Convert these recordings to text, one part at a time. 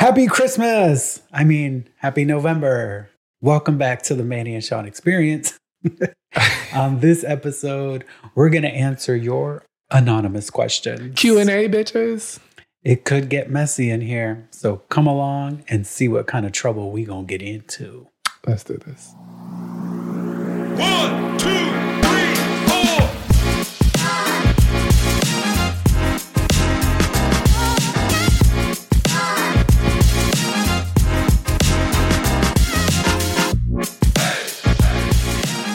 Happy Christmas! I mean, happy November. Welcome back to the Manny and Shawn experience. On this episode, we're going to answer your anonymous questions. Q&A, bitches. It could get messy in here, so come along and see what kind of trouble we going to get into. Let's do this. One, two,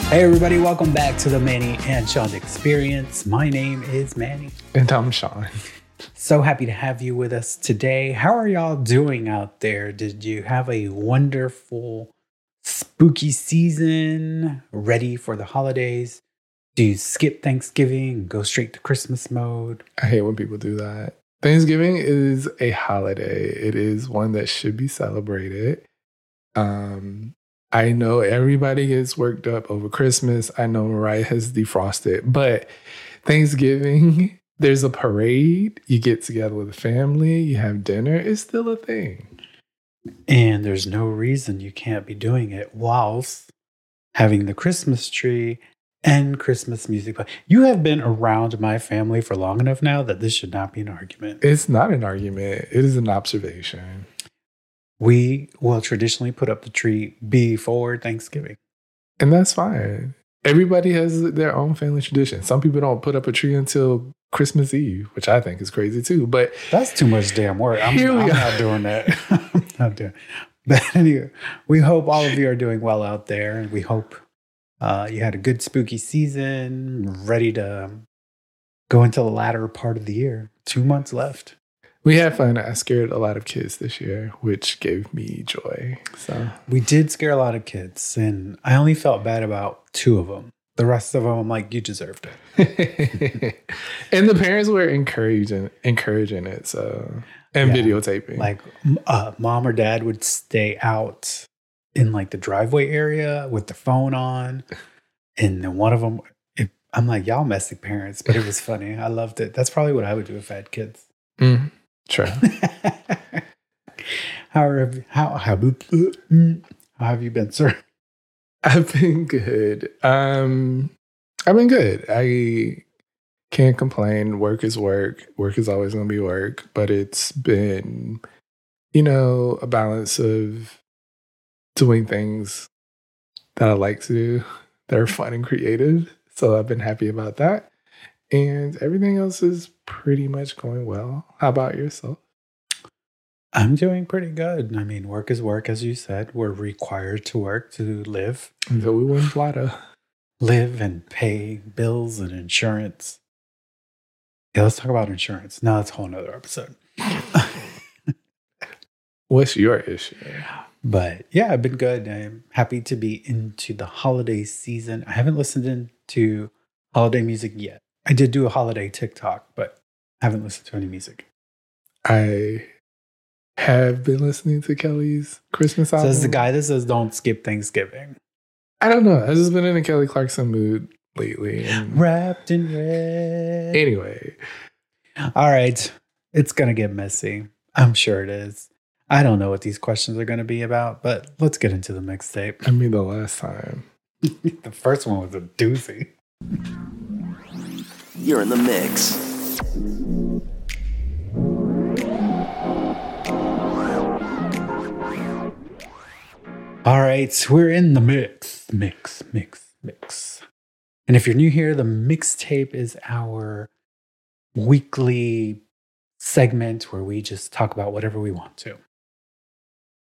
Hey, everybody, welcome back to the Manny and Shawn experience. My name is Manny. And I'm Shawn. So happy to have you with us today. How are y'all doing out there? Did you have a wonderful spooky season ready for the holidays? Do you skip Thanksgiving and go straight to Christmas mode? I hate when people do that. Thanksgiving is a holiday. It is one that should be celebrated. Um, I know everybody gets worked up over Christmas. I know Mariah has defrosted, but Thanksgiving, there's a parade. You get together with the family, you have dinner. It's still a thing. And there's no reason you can't be doing it whilst having the Christmas tree and Christmas music. You have been around my family for long enough now that this should not be an argument. It's not an argument, it is an observation. We will traditionally put up the tree before Thanksgiving. And that's fine. Everybody has their own family tradition. Some people don't put up a tree until Christmas Eve, which I think is crazy too. But That's too much damn work. I'm, I'm not doing that. I'm not doing. But anyway, we hope all of you are doing well out there, and we hope uh, you had a good spooky season, ready to go into the latter part of the year. Two months left. We had fun. I scared a lot of kids this year, which gave me joy. So We did scare a lot of kids, and I only felt bad about two of them. The rest of them, I'm like, you deserved it. and the parents were encouraging encouraging it. So and Yeah. videotaping. Like, uh, mom or dad would stay out in like the driveway area with the phone on, and then one of them, it, I'm like, y'all messy parents, but it was funny. I loved it. That's probably what I would do if I had kids. Mm, true. how have how have how have you been, sir? I've been good. Um, I've been good. I can't complain. Work is work. Work is always going to be work, but it's been, you know, a balance of doing things that I like to do that are fun and creative. So I've been happy about that. And everything else is pretty much going well. How about yourself? I'm doing pretty good. I mean, work is work, as you said. We're required to work to live, Until we win Plata. live and pay bills and insurance. Yeah, let's talk about insurance. No, that's a whole nother episode. What's your issue? But yeah, I've been good. I'm happy to be into the holiday season. I haven't listened into holiday music yet. I did do a holiday TikTok, but haven't listened to any music. I have been listening to Kelly's Christmas album. Says the guy that says don't skip Thanksgiving. I don't know. I've just been in a Kelly Clarkson mood lately. and- Wrapped in red. anyway, All right. It's going to get messy. I'm sure it is. I don't know what these questions are going to be about, but let's get into the mixtape. I mean, the last time. the first one was a doozy. You're in the mix. All right, we're in the mix, mix, mix, mix. And if you're new here, the mixtape is our weekly segment where we just talk about whatever we want to.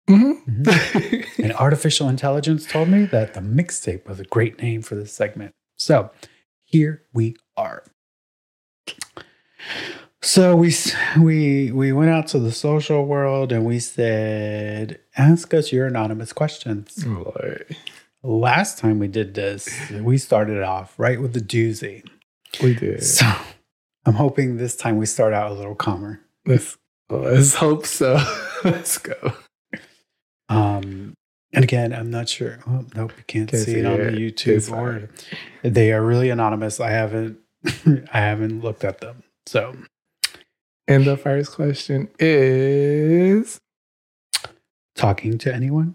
Mm-hmm. And artificial intelligence told me that the mixtape was a great name for this segment. So here we are. So we we we went out to the social world and we said, ask us your anonymous questions. Lord. Last time we did this, we started off right with the doozy. We did. So I'm hoping this time we start out a little calmer. Let's, let's hope so. let's go. Um, and again, I'm not sure. Oh, nope, you can't, Can't see see it on it. the YouTube or they are really anonymous. I haven't I haven't looked at them. So And the first question is talking to anyone.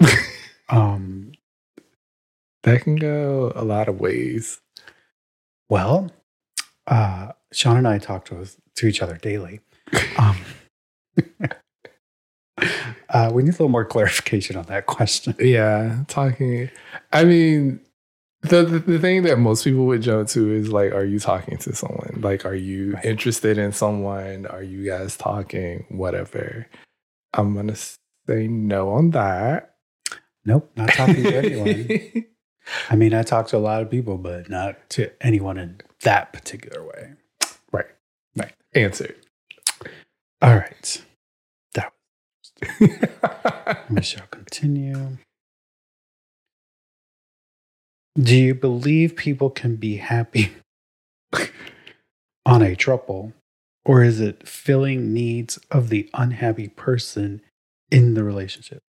um, That can go a lot of ways. well, uh, Shawn and I talk to us to each other daily. Um, uh, we need a little more clarification on that question. Yeah, talking. I mean, the, the the thing that most people would jump to is like, are you talking to someone? Like, are you Right. interested in someone? Are you guys talking? Whatever. I'm gonna say no on that. Nope, not talking to anyone. I mean, I talk to a lot of people, but not to anyone in that particular way. right. Right. Answer. All right. That. We shall continue. Do you believe people can be happy on a throuple, or is it filling needs of the unhappy person in the relationship?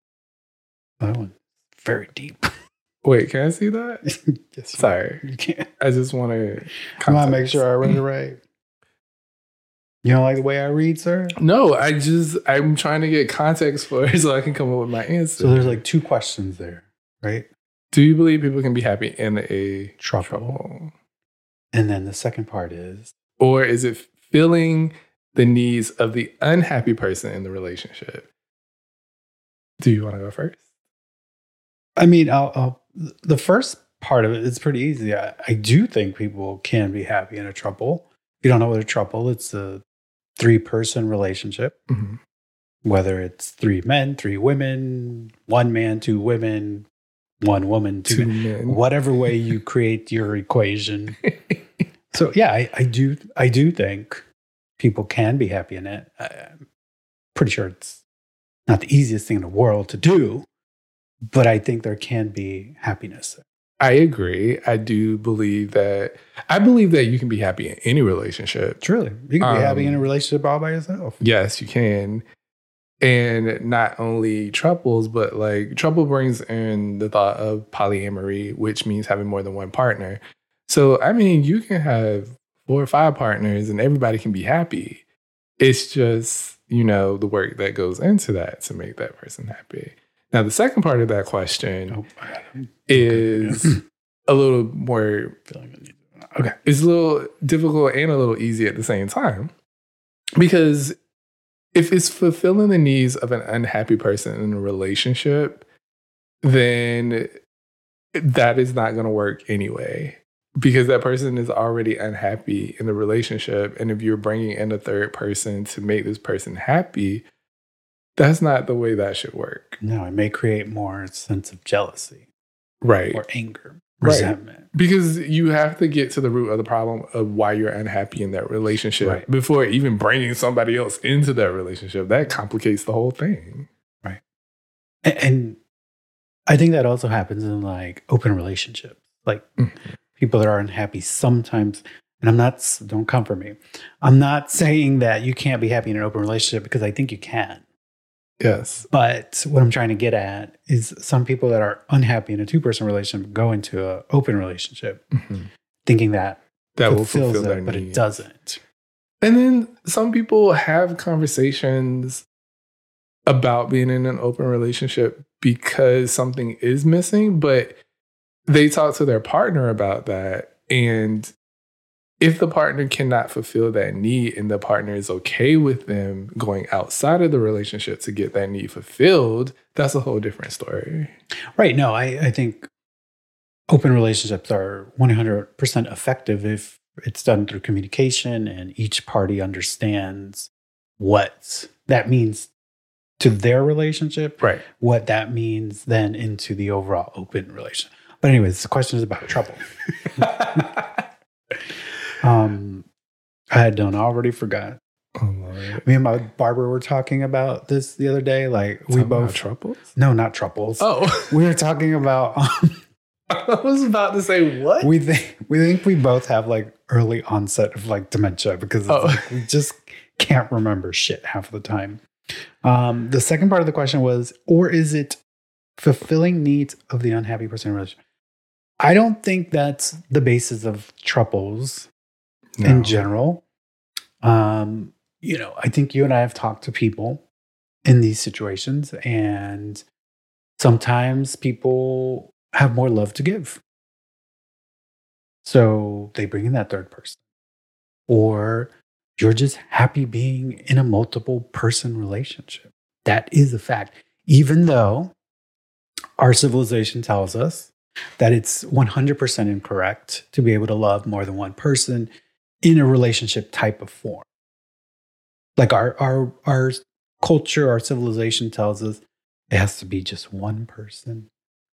That one very deep. Wait, can I see that? yes, Sorry, you can't. I just want to. I want to make sure I read it right. You don't like the way I read, sir? No, I just I'm trying to get context for it so I can come up with my answer. So there's like two questions there, right? Do you believe people can be happy in a Throuple. throuple, And then the second part is or is it filling the needs of the unhappy person in the relationship? Do you want to go first? I mean, I'll, I'll, the first part of it is pretty easy. I, I do think people can be happy in a throuple. If you don't know what a throuple, it's a three person relationship, Mm-hmm. whether it's three men, three women, one man, two women, one woman, two, Two men, men. whatever way you create your equation. So yeah, I, I do I do think people can be happy in it. I, I'm pretty sure it's not the easiest thing in the world to do, but I think there can be happiness. I agree. I do believe that. I believe that you can be happy in any relationship. Truly, you can be happy in a Um, relationship all by yourself. Yes, you can. And not only throuples, but like throuple brings in the thought of polyamory, which means having more than one partner. So, I mean, you can have four or five partners and everybody can be happy. It's just, you know, the work that goes into that to make that person happy. Now, the second part of that question Oh, I got a little more Feeling the need- Okay. it's a little difficult and a little easy at the same time because if it's fulfilling the needs of an unhappy person in a relationship then that is not going to work anyway. Because that person is already unhappy in the relationship and if you're bringing in a third person to make this person happy that's not the way that should work. No, it may create more sense of jealousy right. or anger, Right. Because you have to get to the root of the problem of why you're unhappy in that relationship Right. before even bringing somebody else into that relationship. That complicates the whole thing. Right. And I think that also happens in like open relationships. Like Mhm. people that are unhappy sometimes, and I'm not, don't come for me. I'm not saying that you can't be happy in an open relationship because I think you can. Yes. But what I'm trying to get at is some people that are unhappy in a two person relationship go into an open relationship mm-hmm. thinking that, That will fulfills fulfill their it, but it doesn't. And then some people have conversations about being in an open relationship because something is missing, but they talk to their partner about that. And if the partner cannot fulfill that need and the partner is okay with them going outside of the relationship to get that need fulfilled, that's a whole different story. Right. No, I, I think open relationships are 100% effective if it's done through communication and each party understands what that means to their relationship, Right. what that means then into the overall open relationship. But, anyways, the question is about throuple. Um, I had done already forgot. oh, Lord. Me and my barber were talking about this the other day. Like, we Talking about both, throuples? no, not throuples. Oh, We were talking about um, I was about to say what? we think we think we both have like early onset of like dementia because it's Oh. like we just can't remember shit half of the time. Um, the second part of the question was, or is it fulfilling needs of the unhappy person in a relationship? I don't think that's the basis of throuples in general. Um, you know, I think you and I have talked to people in these situations. And sometimes people have more love to give. So they bring in that third person. Or you're just happy being in a multiple person relationship. That is a fact. Even though our civilization tells us that it's 100% incorrect to be able to love more than one person in a relationship type of form. Like our our our culture, our civilization tells us it has to be just one person,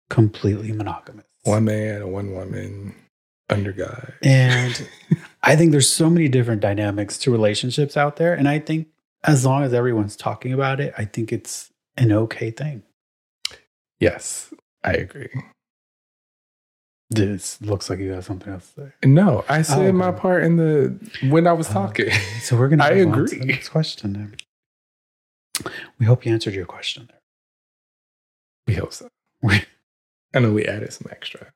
completely monogamous. One man, one woman, under God. And I think there's so many different dynamics to relationships out there. And I think as long as everyone's talking about it, I think it's an okay thing. Yes, I agree. This looks like you got something else to say. No, I said okay. my part in the when I was talking. So we're gonna I on to the agree. next question then. We hope you answered your question there. we hope so. I know we added some extra.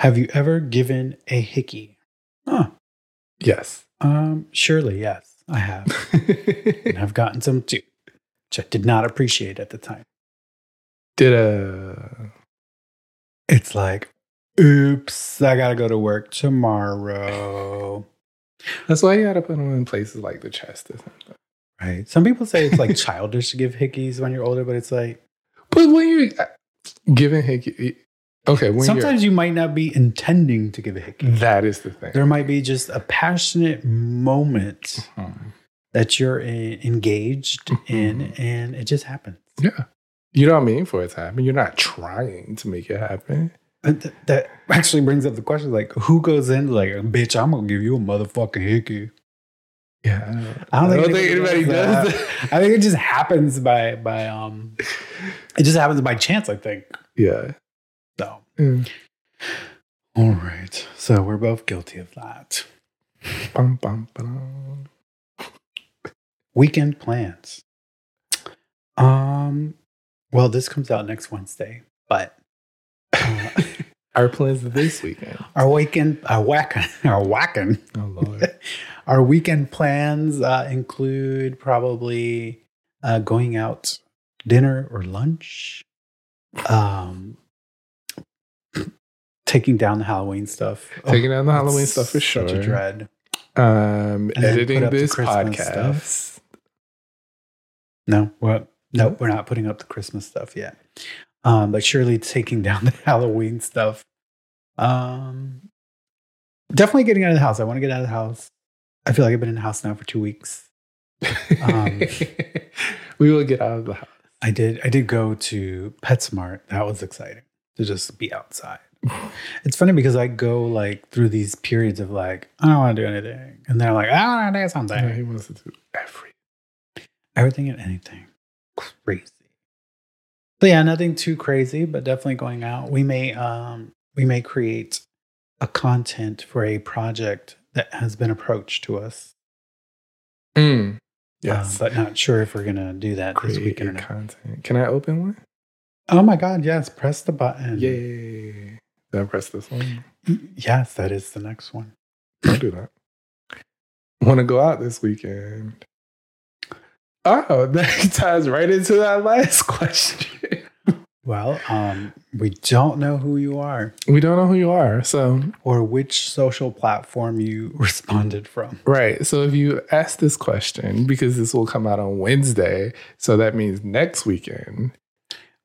Have you ever given a hickey? Huh. Yes. Um, surely, yes, I have. and I've gotten some too, which I did not appreciate at the time. Did a It's like, oops, I gotta go to work tomorrow. that's why you gotta put them in places like the chest or something. Right. Some people say it's like childish to give hickeys when you're older, but it's like But when you're giving hickey, okay, when sometimes you might not be intending to give a hickey. that is the thing. There might be just a passionate moment Mhm. that you're in, engaged in, Mhm. and it just happens. Yeah. You don't mean for it to happen. You're not trying to make it happen. That actually brings up the question: like, who goes in like, "Bitch, I'm gonna give you a motherfucking hickey"? Yeah. I don't think, anybody does that. I think it just happens by by um, it just happens by chance. I think Yeah. so. Mm. All right, so we're both guilty of that. Bum, bum, ba-dum. Weekend plans. Um, well, this comes out next Wednesday, but Our plans this weekend. our weekend, our whacking, our whacking, Oh Lord. our weekend plans uh, include probably uh, going out dinner or lunch, um, taking down the Halloween stuff, Taking down the Halloween stuff for Such sure. a dread. Um, editing put up the this podcast. stuff. No, what? No, we're not putting up the Christmas stuff yet. Um, but surely taking down the Halloween stuff. Um, definitely getting out of the house. I want to get out of the house. I feel like I've been in the house now for two weeks. Um, we will get out of the house. I did. I did go to PetSmart. That was exciting to just be outside. It's funny because I go like through these periods of like I don't want to do anything, and they're like I want to do something. Yeah, he wants to do everything, everything and anything crazy but yeah nothing too crazy but definitely going out we may um we may create a content for a project that has been approached to us Mm. Yes. but not sure if we're gonna do that this weekend or your not content. Can I open one? oh my god yes press the button Yay. Did I press this one? yes that is the next one Don't do that. Want to go out this weekend? Oh, that ties right into that last question. well um we don't know who you are We don't know who you are. So, or which social platform you responded from right. So, if you ask this question, because this will come out on Wednesday, so that means next weekend.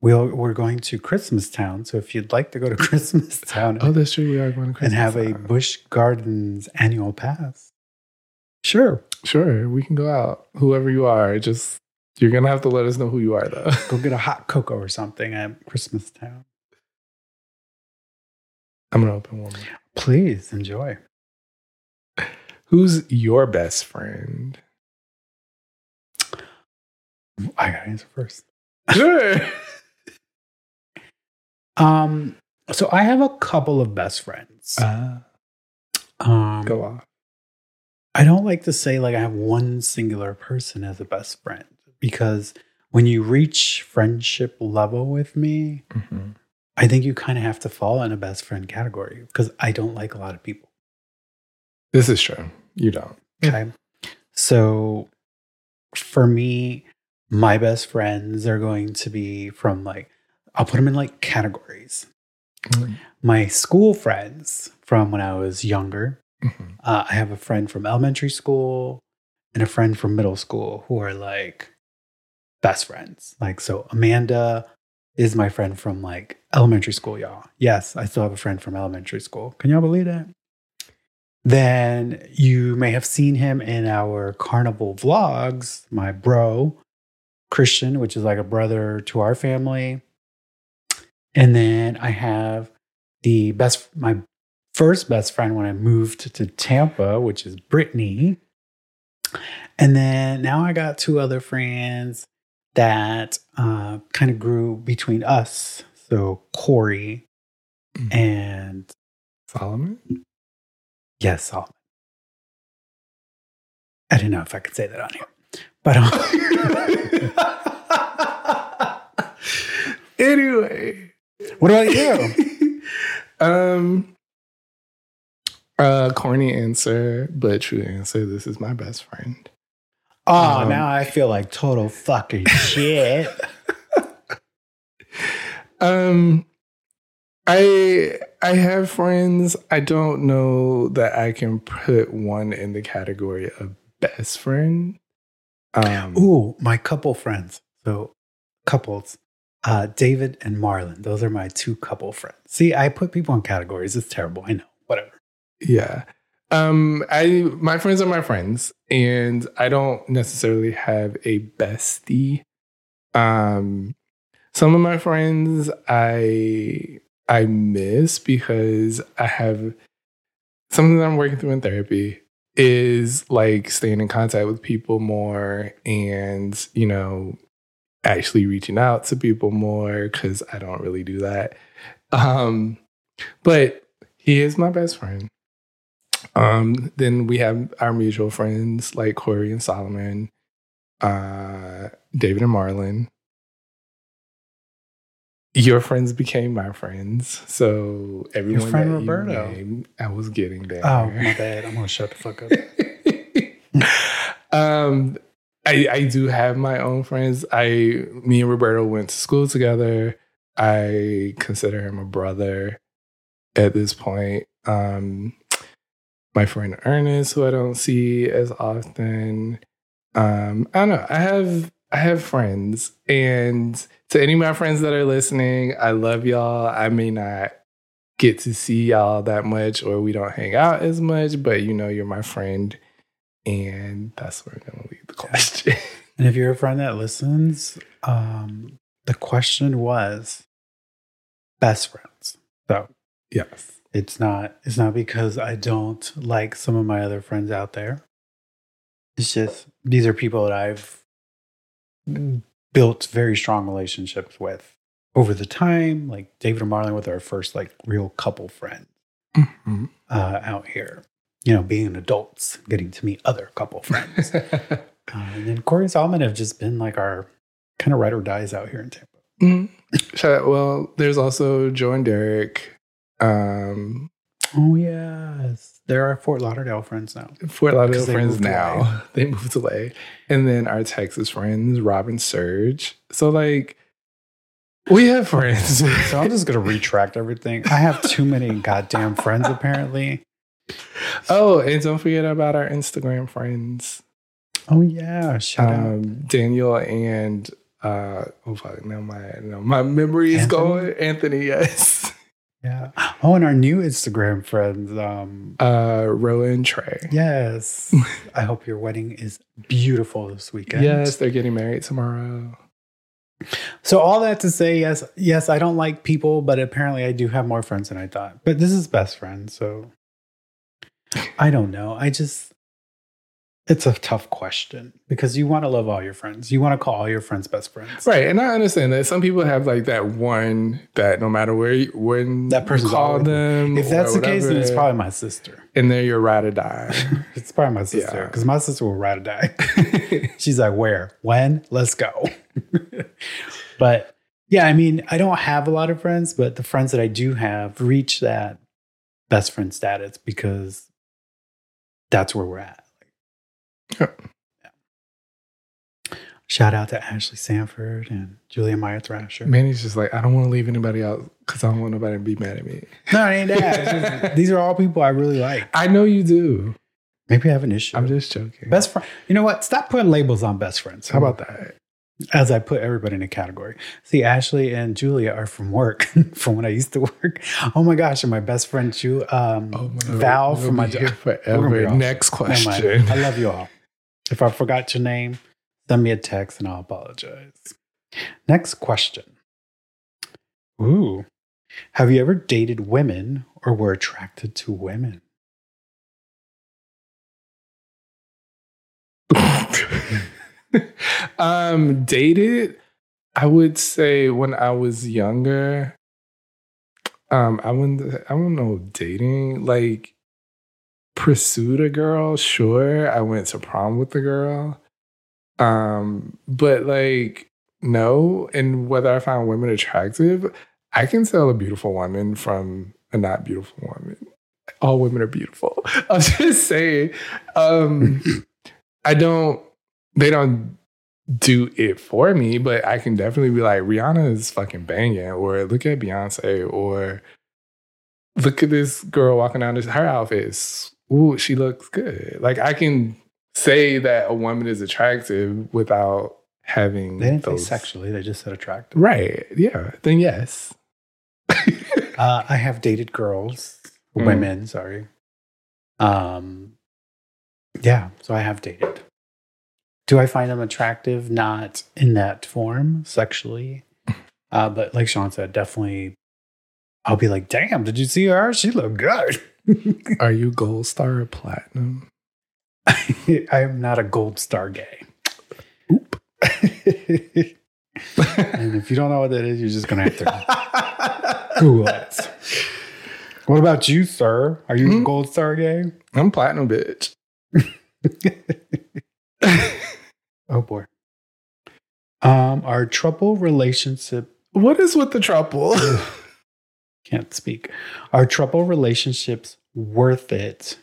we'll, we're going to christmas town so if you'd like to go to christmas town Oh, that's true. We are going to and have a Busch Gardens annual pass. Sure. Sure, we can go out. Whoever you are, just you're gonna have to let us know who you are, though. Go get a hot cocoa or something at Christmas Town. I'm gonna open one more. Please enjoy. Who's your best friend? I gotta answer first. Sure. Um, so I have a couple of best friends. Uh, Um, go off. I don't like to say like I have one singular person as a best friend because when you reach friendship level with me, Mm-hmm. I think you kind of have to fall in a best friend category because I don't like a lot of people. This is true. You don't. Okay. So for me, my best friends are going to be from like, I'll put them in like categories. Mm. My school friends from when I was younger. Mhm. Uh, I have a friend from elementary school and a friend from middle school who are like best friends. Like, so Amanda is my friend from like elementary school, y'all. Yes, I still have a friend from elementary school. Can y'all believe that? Then you may have seen him in our carnival vlogs, my bro, Christian, which is like a brother to our family. And then I have the best, my first best friend when I moved to Tampa, which is Brittany. And then now I got two other friends that uh, kind of grew between us. So Corey Mhm. and Solomon. yes, Solomon. I didn't know if I could say that on here, but um, anyway, what about you? um, uh, corny answer, but true answer. This is my best friend. Oh, Um, now I feel like total fucking shit. Um, I I have friends. I don't know that I can put one in the category of best friend. Um, Ooh, my couple friends. So couples, uh, David and Marlon. Those are my two couple friends. See, I put people in categories. It's terrible. I know. Whatever. Yeah. Um, I my friends are my friends, and I don't necessarily have a bestie. Um, some of my friends I I miss because I have something that I'm working through in therapy is like staying in contact with people more and you know actually reaching out to people more because I don't really do that. Um, but he is my best friend. Um, then we have our mutual friends like Corey and Solomon, uh, David and Marlon. Your friends became my friends, so everyone friend that you Roberto. named, I was getting there. Oh, my bad. I'm going to shut the fuck up. um, I I do have my own friends. I me and Roberto went to school together. I consider him a brother at this point. Um, my friend Ernest, who I don't see as often. Um, I don't know. I have I have friends, and to any of my friends that are listening, I love y'all. I may not get to see y'all that much, or we don't hang out as much, but you know, you're my friend, and that's where I'm gonna leave the question. And if you're a friend that listens, um, the question was best friends. So yes. It's not it's not because I don't like some of my other friends out there. It's just these are people that I've built very strong relationships with over the time. Like David and Marlon with our first like real couple friend Mhm. uh, out here. You know, being adults, getting to meet other couple friends. uh, and then Corey and Solomon have just been like our kind of ride or dies out here in Tampa. Shout Well, there's also Joe and Derek. Um, Oh yes, there are Fort Lauderdale friends now. Fort Lauderdale friends moved now. away. They moved away. And then our Texas friends, Robin Surge. So like we have friends. So I'm just gonna retract everything. I have too many goddamn friends apparently. oh, and don't forget about our Instagram friends. Oh yeah, shout out. Um, Daniel and uh oh fuck, now my now my memory is Anthony? going. Anthony, yes. Yeah. Oh, and our new Instagram friends. Um, Uh Roa and Trey. yes. I hope your wedding is beautiful this weekend. Yes, they're getting married tomorrow. So all that to say, yes, yes, I don't like people, but apparently I do have more friends than I thought. But this is best friend, so I don't know. I just it's a tough question because you want to love all your friends. You want to call all your friends best friends. Right, and I understand that some people have like that one that no matter where you, when That person's you call them, If that's the case, then it's probably my sister. and they're your ride or die. It's probably my sister Yeah. because my sister will ride or die. She's like, where, when, let's go. but yeah, I mean, I don't have a lot of friends, but the friends that I do have reach that best friend status because that's where we're at. Yeah. Yeah. Shout out to Ashley Sanford and Julia Meyer Thrasher. Manny's just like, I don't want to leave anybody out because I don't want nobody to be mad at me. No, it ain't that. Just- these are all people I really like. I know you do. Maybe I have an issue. I'm just joking. best friend. You know what? Stop putting labels on best friends. How about that? as I put everybody in a category. See, Ashley and Julia are from work, from when I used to work. Oh my gosh, and my best friend, Ju, um, Oh Val from my job. here We're gonna forever. Next question. I love you all. If I forgot your name, send me a text and I'll apologize. Next question. Ooh. Have you ever dated women or were attracted to women? um, dated. I would say when I was younger. Um, I wouldn't. I don't know dating. Like pursued a girl. Sure, I went to prom with the girl. Um, but like no. And whether I found women attractive, I can tell a beautiful woman from a not beautiful woman. All women are beautiful. I'm just saying. Um, I don't. They don't do it for me, but I can definitely be like, Rihanna is fucking banging, or look at Beyonce, or look at this girl walking down this her outfit. is- Ooh, she looks good. Like I can say that a woman is attractive without having They didn't those say sexually, they just said attractive. Right. Yeah. Then yes. Uh, I have dated girls, Mm. women, sorry. Um, yeah, so I have dated. Do I find them attractive? Not in that form, sexually. Uh, but like Shawn said, definitely, I'll be like, damn, did you see her? She looked good. Are you gold star or platinum? I am not a gold star gay. Oop. and if you don't know what that is, you're just to have to Google it. What about you, sir? Are you Hmm? gold star gay? I'm platinum bitch. Oh boy. Um, our throuple relationship what is with the throuple? can't speak. Our throuple relationships worth it?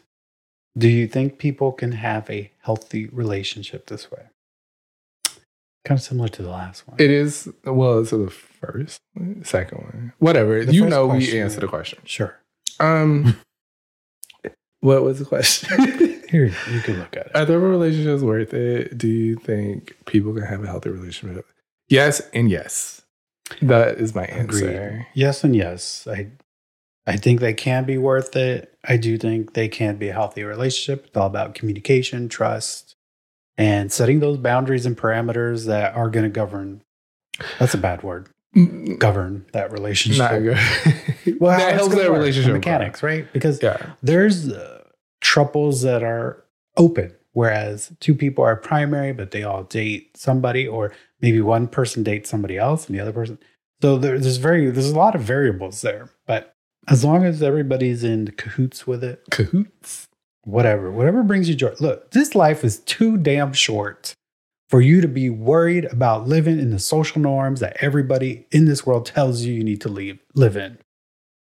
Do you think people can have a healthy relationship this way? Kind of similar to the last one. It is well to the first, second one, whatever. The you know, we answer the question. sure. Um, what was the question? Here, you can look at it. Are there relationships worth it? Do you think people can have a healthy relationship? Yes, and yes. That is my answer. Agreed. Yes and yes. I I think they can be worth it. I do think they can be a healthy relationship. It's all about communication, trust, and setting those boundaries and parameters that are going to govern. That's a bad word. Mm, Govern that relationship. Not good. Well, that helps that relationship. mechanics, right? Because Yeah. there's uh, throuples that are open, whereas two people are primary, but they all date somebody, or maybe one person dates somebody else and the other person. So there, there's very there's a lot of variables there, but as long as everybody's in cahoots with it, Cahoots. whatever, whatever brings you joy. Look, this life is too damn short for you to be worried about living in the social norms that everybody in this world tells you you need to leave, live in.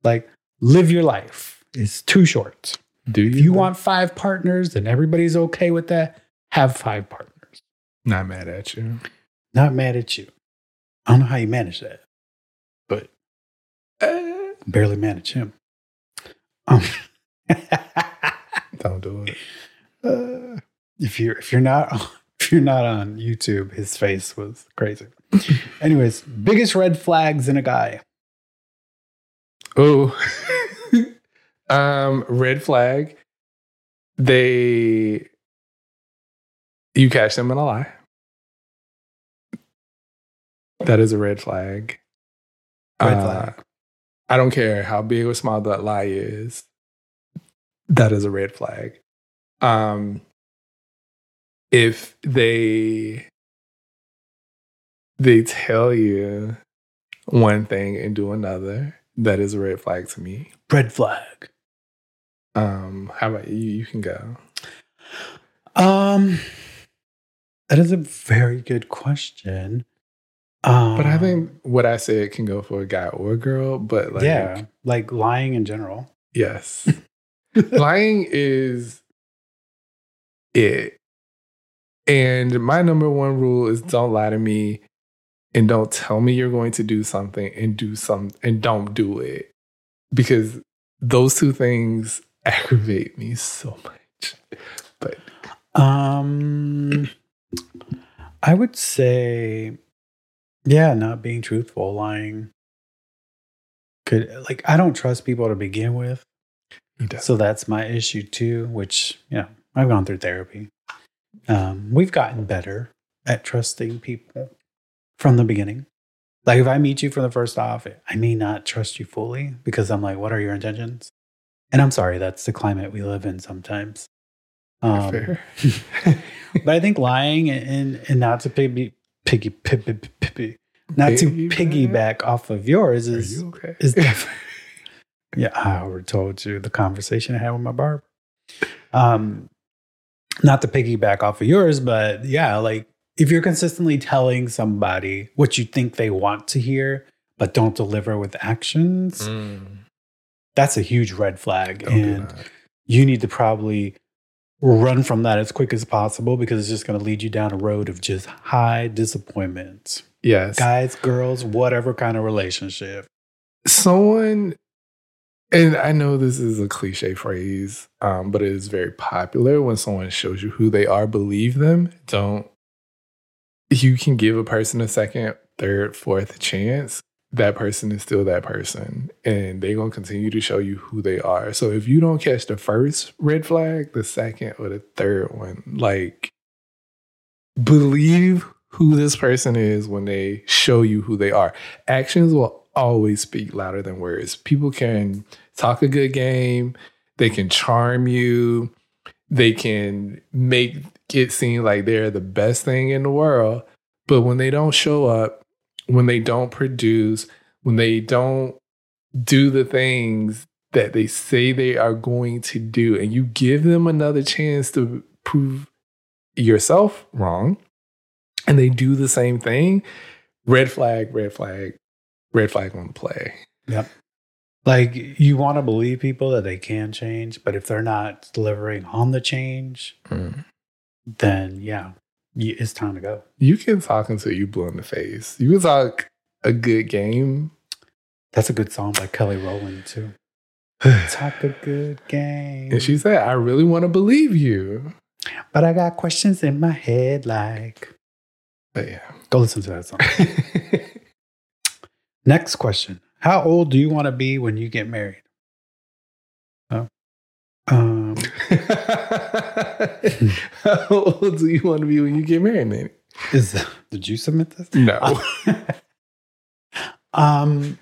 Like, live your life. It's too short. Do you? If you want five partners and everybody's okay with that, have five partners. Not mad at you. Not mad at you. I don't know how you manage that, but Eh, barely manage him. Um, don't do it. uh, if you're if you're not if you're not on YouTube, his face was crazy. Anyways, biggest red flags in a guy. Oh, um, red flag. They, you catch them in a lie. That is a red flag. Red Uh, flag. I don't care how big or small that lie is. That is a red flag. Um, if they they tell you one thing and do another, that is a red flag to me. Red flag. Um, how about you? You can go. Um, that is a very good question. Um, But I think what I said can go for a guy or a girl. But like, yeah, like lying in general. yes, lying is it. And my number one rule is don't lie to me and don't tell me you're going to do something and do some and don't do it. Because those two things aggravate me so much. But Um, I would say, yeah, not being truthful, lying. Could like I don't trust people to begin with, so that's my issue too. Which you know I've gone through therapy. Um, we've gotten better at trusting people from the beginning. Like if I meet you for the first off, I may not trust you fully because I'm like, what are your intentions? And I'm sorry, that's the climate we live in sometimes. Um, but I think lying and and, and not to piggy piggy piggy piggy not to Piggyback? off of yours is you okay? is def- yeah. I already told you the conversation I had with my barber. Um, not to piggyback off of yours, but yeah, like if you're consistently telling somebody what you think they want to hear, but don't deliver with actions, Mm, that's a huge red flag, don't and you need to probably run from that as quick as possible because it's just going to lead you down a road of just high disappointment. Yes. Guys, girls, whatever kind of relationship. someone and i know this is a cliche phrase um, but it is very popular when someone shows you who they are believe them don't you can give a person a second third fourth chance that person is still that person and they're going to continue to show you who they are so if you don't catch the first red flag the second or the third one like believe who this person is when they show you who they are actions will always speak louder than words. People can talk a good game, they can charm you, they can make it seem like they're the best thing in the world. But when they don't show up, when they don't produce, when they don't do the things that they say they are going to do, and you give them another chance to prove yourself wrong, and they do the same thing, red flag, red flag, red flag on the play. Yep. Like you want to believe people that they can change, but if they're not delivering on the change, mm. then yeah, it's time to go. You can talk until you blue in the face. You can talk a good game. That's a good song by Kelly Rowland too. Talk a good game. And she said, I really want to believe you. but I got questions in my head. Like, But yeah. go listen to that song. Next question: How old do you want to be when you get married? Oh, um, How old do you want to be when you get married, Manny? is did you submit this? No. um,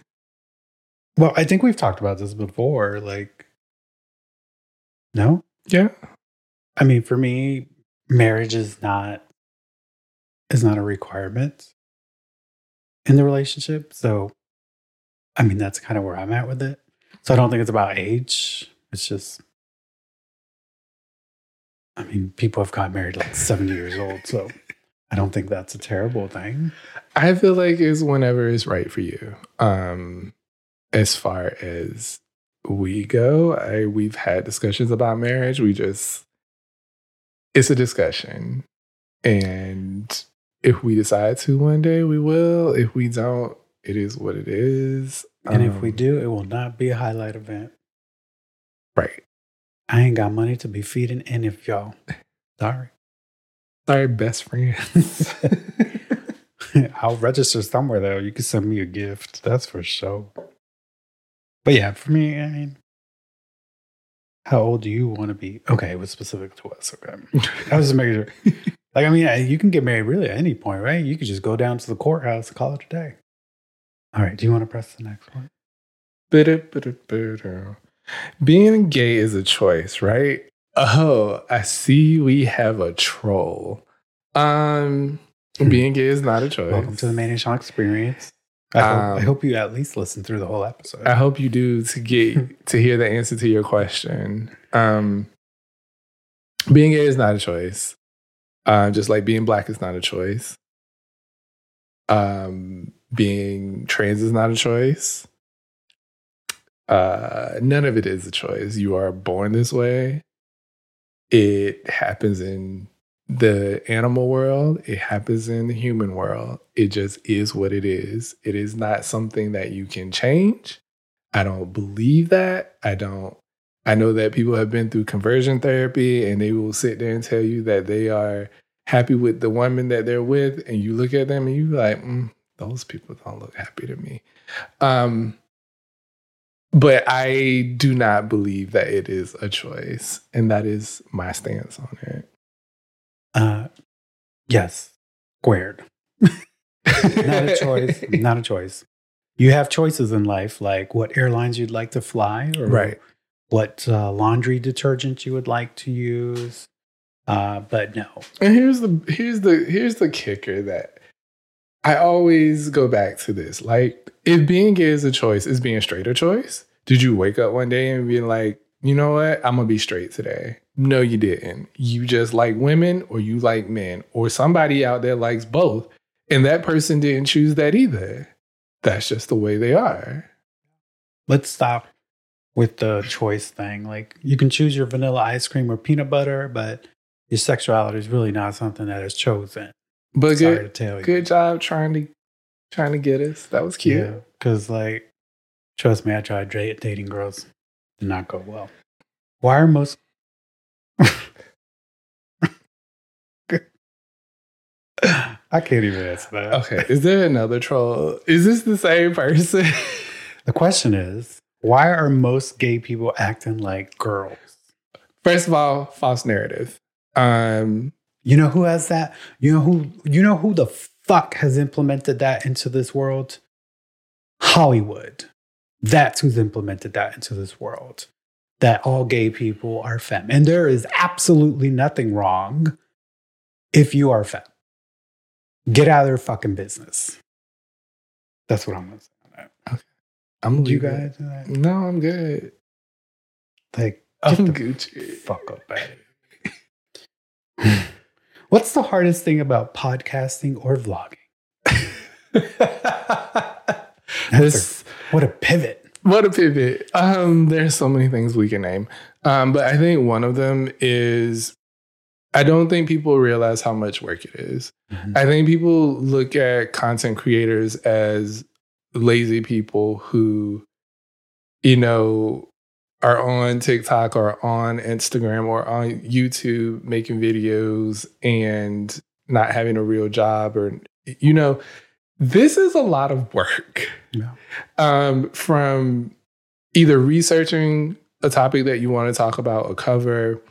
well, I think we've talked about this before. Like, no, yeah. I mean, for me, marriage is not is not a requirement in the relationship. So, I mean, that's kind of where I'm at with it. So I don't think it's about age. It's just, I mean, people have got married like 70 years old. So I don't think that's a terrible thing. I feel like it's whenever it's right for you. Um, as far as we go, I we've had discussions about marriage. We just it's a discussion. And if we decide to one day, we will. If we don't, it is what it is. And if we Um, do, it will not be a highlight event. right. I ain't got money to be feeding any of y'all. Sorry. Sorry, best friends. I'll register somewhere though. You can send me a gift. That's for sure. But yeah, for me, I mean, how old do you want to be? Okay, it was specific to us. Okay, I was just making sure. Like, I mean, you can get married really at any point, right? You could just go down to the courthouse and call it a day. All right. Do you want to press the next one? Being gay is a choice, right? Oh, I see we have a troll. Um, being gay is not a choice. Welcome to the Shawn experience. I, hope, I Um, hope you at least listen through the whole episode. I hope you do to get to hear the answer to your question. Um, being gay is not a choice. Uh, just like being black is not a choice. Um, being trans is not a choice. Uh, none of it is a choice. You are born this way. It happens in the animal world, it happens in the human world. It just is what it is. It is not something that you can change. I don't believe that. I don't. I know that people have been through conversion therapy and they will sit there and tell you that they are happy with the woman that they're with. And you look at them and you're like, mm, those people don't look happy to me. Um, but I do not believe that it is a choice. And that is my stance on it. Uh, yes, squared. not a choice. Not a choice. You have choices in life, like what airlines you'd like to fly, or Right. what uh, laundry detergent you would like to use. Uh, but no, And here's the here's the here's the kicker that I always go back to this. Like, if being gay is a choice, is being straight a choice? Did you wake up one day and be like, you know what? I'm gonna be straight today. No, you didn't. You just like women or you like men, or somebody out there likes both. And that person didn't choose that either. That's just the way they are. let's stop with the choice thing. Like you can choose your vanilla ice cream or peanut butter, but your sexuality is really not something that is chosen. But Sorry good to tell you. good job trying to trying to get us. That was cute. Yeah, because like, trust me, I tried dating girls, did not go well. Why are most? I can't even answer that. Okay. Is there another troll? Is this the same person? The question is, why are most gay people acting like girls? First of all, false narrative. Um, You know who has that? You know who? You know who the fuck has implemented that into this world? Hollywood. That's who's implemented that into this world. That all gay people are femme, and there is absolutely nothing wrong if you are femme. Get out of their fucking business. That's what I'm gonna say. that. I'm you guys? No, I'm good. like I'm Gucci. fuck up. What's the hardest thing about podcasting or vlogging? this, What a pivot. what a pivot. Um, there's so many things we can name. Um, but I think one of them is I don't think people realize how much work it is. I think people look at content creators as lazy people who, you know, are on TikTok or on Instagram or on YouTube making videos and not having a real job or, you know, this is a lot of work. Yeah. Um, from either researching a topic that you want to talk about, a cover,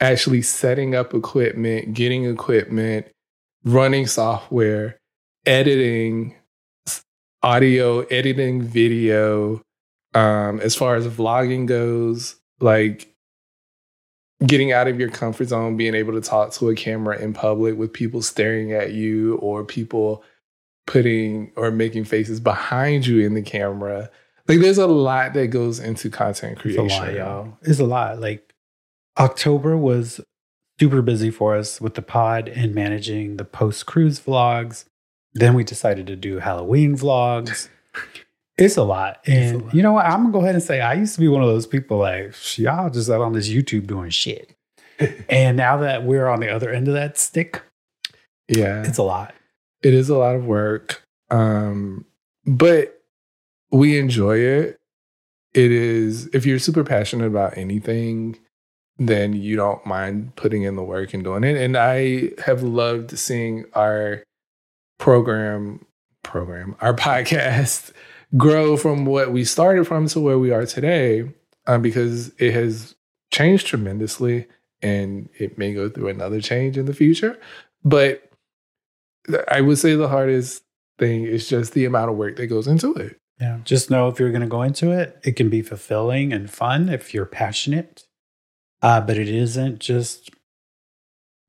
actually setting up equipment, getting equipment, running software, editing audio, editing video. Um, as far as vlogging goes, like getting out of your comfort zone, being able to talk to a camera in public with people staring at you or people putting or making faces behind you in the camera. Like there's a lot that goes into content It's creation. a lot, y'all. It's a lot. Like October was super busy for us with the pod and managing the post cruise vlogs. Then we decided to do Halloween vlogs. It's a lot. And lot. you know what? I'm gonna go ahead and say I used to be one of those people like y'all just out on this YouTube doing shit. and now that we're on the other end of that stick, Yeah. it's a lot. it is a lot of work um but we enjoy it it is if you're super passionate about anything then you don't mind putting in the work and doing it and i have loved seeing our program program our podcast grow from what we started from to where we are today um, because it has changed tremendously and it may go through another change in the future but I would say the hardest thing is just the amount of work that goes into it. Yeah. Just know if you're going to go into it, it can be fulfilling and fun if you're passionate. Uh, but it isn't just,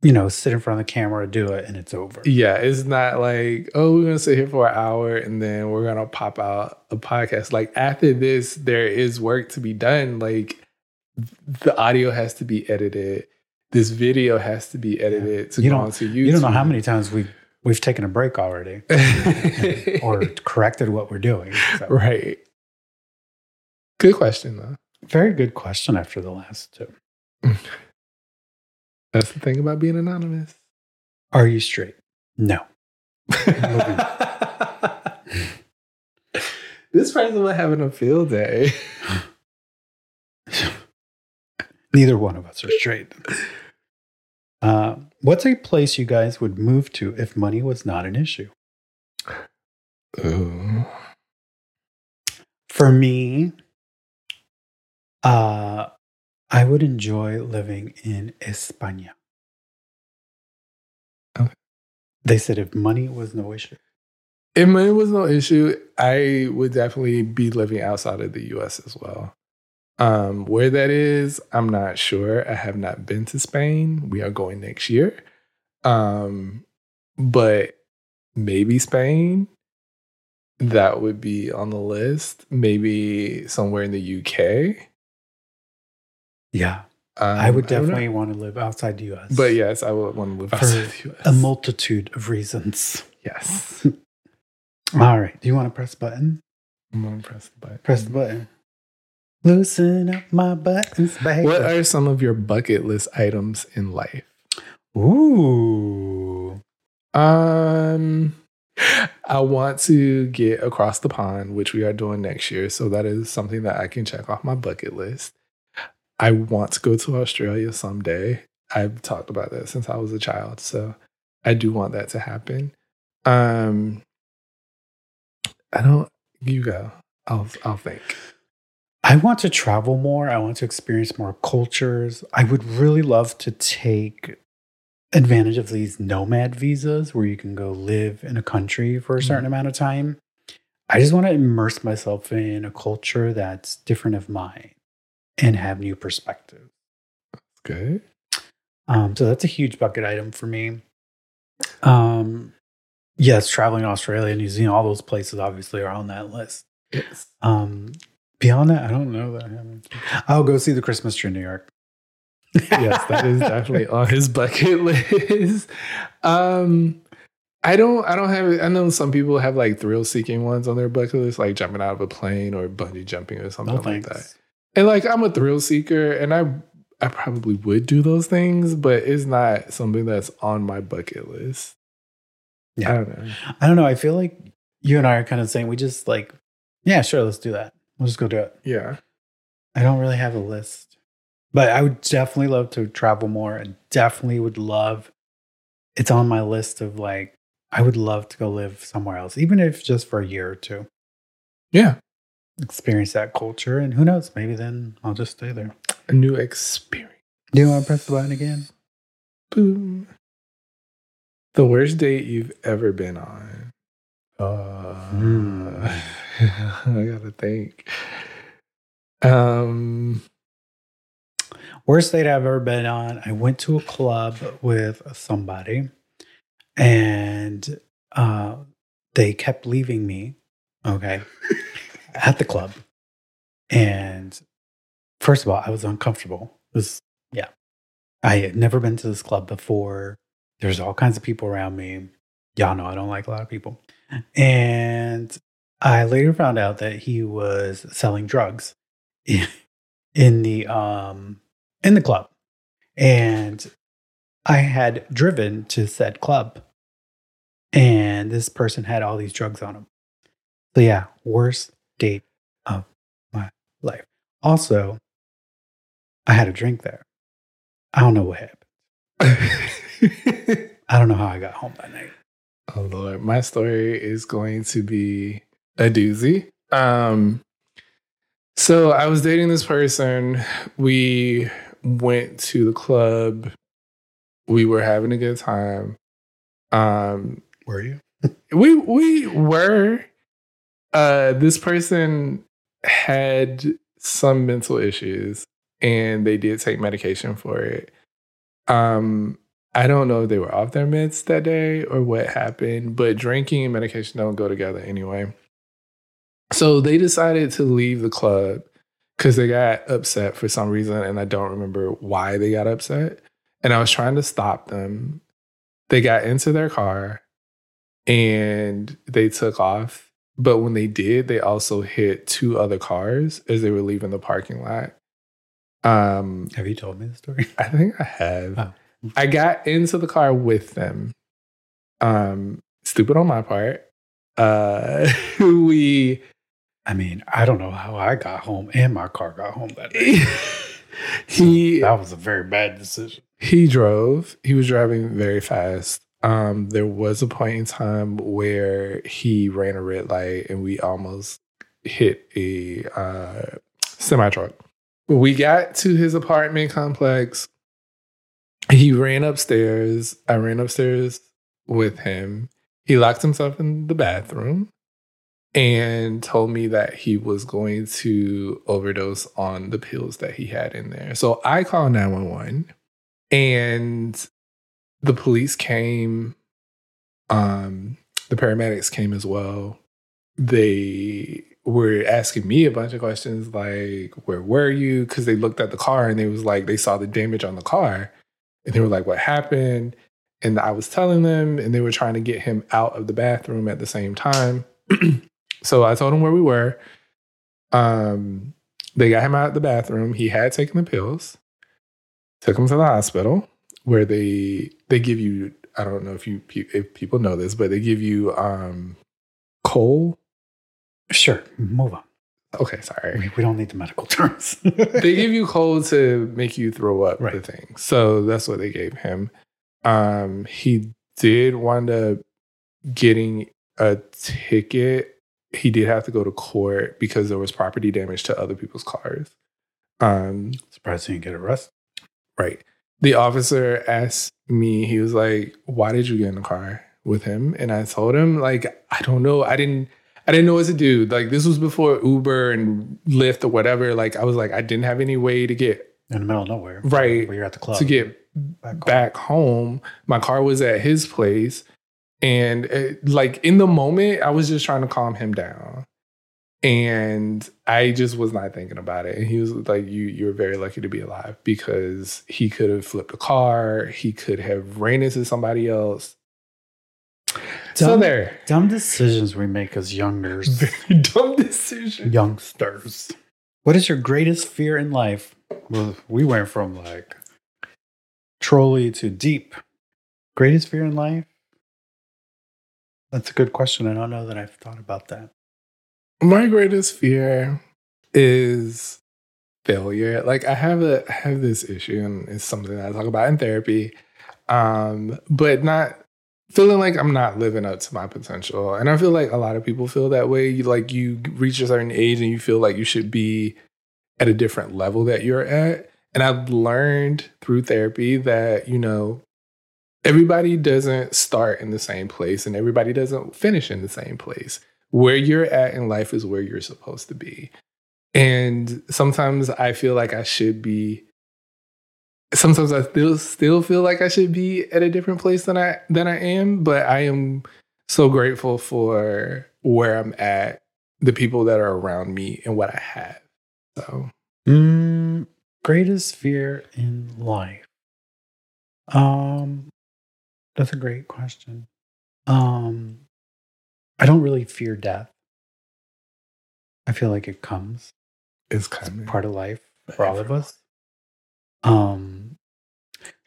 you know, sit in front of the camera, do it, and it's over. Yeah, it's not like, oh, we're going to sit here for an hour and then we're going to pop out a podcast. Like after this, there is work to be done. Like the audio has to be edited. This video has to be edited to You go onto YouTube. You don't know how many times we've we've taken a break already or corrected what we're doing. So, right. Good question though. Very good question after the last two. That's the thing about being anonymous. Are you straight? No. this person was having a field day. Neither one of us are straight. Uh, what's a place you guys would move to if money was not an issue? Ooh. For me, uh, I would enjoy living in España. Okay. They said if money was no issue. If money was no issue, I would definitely be living outside of the US as well. Um, where that is, I'm not sure. I have not been to Spain. We are going next year. Um, but maybe Spain. That would be on the list. Maybe somewhere in the UK. Yeah, Um, I would definitely want to live outside the US. But yes, I would want to live For outside the US. a multitude of reasons. yes. All right. Do you want to press button? I'm gonna press the button. Press the button. Loosen up my buttons, baby. What are some of your bucket list items in life? Ooh. Um, I want to get across the pond, which we are doing next year. So that is something that I can check off my bucket list. I want to go to Australia someday. I've talked about that since I was a child. So I do want that to happen. Um, I don't, you go. I'll, I'll think. I want to travel more. I want to experience more cultures. I would really love to take advantage of these nomad visas where you can go live in a country for a certain amount of time. I just want to immerse myself in a culture that's different of mine and have new perspectives. Okay. Um, so that's a huge bucket item for me. Um, yes, traveling to Australia, New Zealand, all those places obviously are on that list. Yes. Um, beyond that, I don't know that. I haven't- I'll go see the Christmas tree in New York. yes, that is definitely on his bucket list. Um, I don't, I don't have. I know some people have like thrill-seeking ones on their bucket list, like jumping out of a plane or bungee jumping or something No like that. And like, I'm a thrill seeker, and I, I probably would do those things, but it's not something that's on my bucket list. Yeah. I don't know. I don't know. I feel like you and I are kind of saying we just like, yeah, sure, let's do that. We'll just go do it. Yeah, I don't really have a list, but I would definitely love to travel more. and definitely would love. It's on my list of like, I would love to go live somewhere else, even if just for a year or two. yeah, experience that culture. And who knows, maybe then I'll just stay there. a new experience. Do you want to press the button again? Boom. The worst date you've ever been on. Uh. I gotta think. Um, Worst date I've ever been on. I went to a club with somebody and uh, they kept leaving me, okay, at the club. And first of all, I was uncomfortable. It was, yeah. I had never been to this club before. There's all kinds of people around me. Y'all know I don't like a lot of people. And I later found out that he was selling drugs in, the um in the club. And I had driven to said club. And this person had all these drugs on him. So yeah, worst date of my life. Also, I had a drink there. I don't know what happened. I don't know how I got home that night. oh Lord, my story is going to be a doozy. Um, so I was dating this person. We went to the club. We were having a good time. Um, Were you? we we were uh this person had some mental issues and they did take medication for it. Um i don't know if they were off their meds that day or what happened but drinking and medication don't go together anyway. So they decided to leave the club because they got upset for some reason and i don't remember why they got upset. And i was trying to stop them. They got into their car and they took off. But when they did, they also hit two other cars as they were leaving the parking lot. Um, Have you told me the story? I think I have. Oh. I got into the car with them. Um, stupid on my part. Uh, we I mean, I don't know how I got home and my car got home that day. he That was a very bad decision. he drove. He was driving very fast. Um, there was a point in time where he ran a red light and we almost hit a uh, semi truck. We got to his apartment complex. He ran upstairs. I ran upstairs with him. He locked himself in the bathroom and told me that he was going to overdose on the pills that he had in there. So I called 911 and the police came um the paramedics came as well. They were asking me a bunch of questions like where were you? Because they looked at the car and they was like they saw the damage on the car. And they were like what happened? And i was telling them and they were trying to get him out of the bathroom at the same time. So i told them where we were. Um they got him out of the bathroom. He had taken the pills took him to the hospital where they they give you I don't know if you if people know this, but they give you um coal. Sure, move on. Okay, sorry. We, we don't need the medical terms. they give you coal to make you throw up the Right. thing. So that's what they gave him. Um he did wind up getting a ticket. He did have to go to court because there was property damage to other people's cars. Um Surprised he didn't get arrested. Right. The officer asked me, he was like, Why did you get in the car with him? And I told him, like, I don't know. I didn't I didn't know what to do. Like this was before Uber and Lyft or whatever. Like I was like, I didn't have any way to get In the middle of nowhere. Right. Where you're at the club. to get back home. back home. My car was at his place. And uh, like in the moment, I was just trying to calm him down. And I just was not thinking about it. And he was like, You you're very lucky to be alive because he could have flipped a car, he could have ran into somebody else. So Dumb- there. Dumb decisions we make as youngers. Very dumb decisions, youngsters. What is your greatest fear in life? Well, we went from like trolley to deep. Greatest fear in life? That's a good question. I don't know that I've thought about that. My greatest fear is failure. Like I have a I have this issue and it's something that I talk about in therapy. Um, but not feeling like I'm not living up to my potential. And I feel like a lot of people feel that way. You like you reach a certain age and you feel like you should be at a different level that you're at. And I've learned through therapy that, you know, everybody doesn't start in the same place and everybody doesn't finish in the same place where you're at in life is where you're supposed to be. And sometimes I feel like I should be sometimes I still still feel like I should be at a different place than I than I am, but I am so grateful for where I'm at, the people that are around me and what I have. So Mm, greatest fear in life. Um, that's a great question. Um, I don't really fear death. I feel like it comes. it's It's coming. part of life for all of us. Um,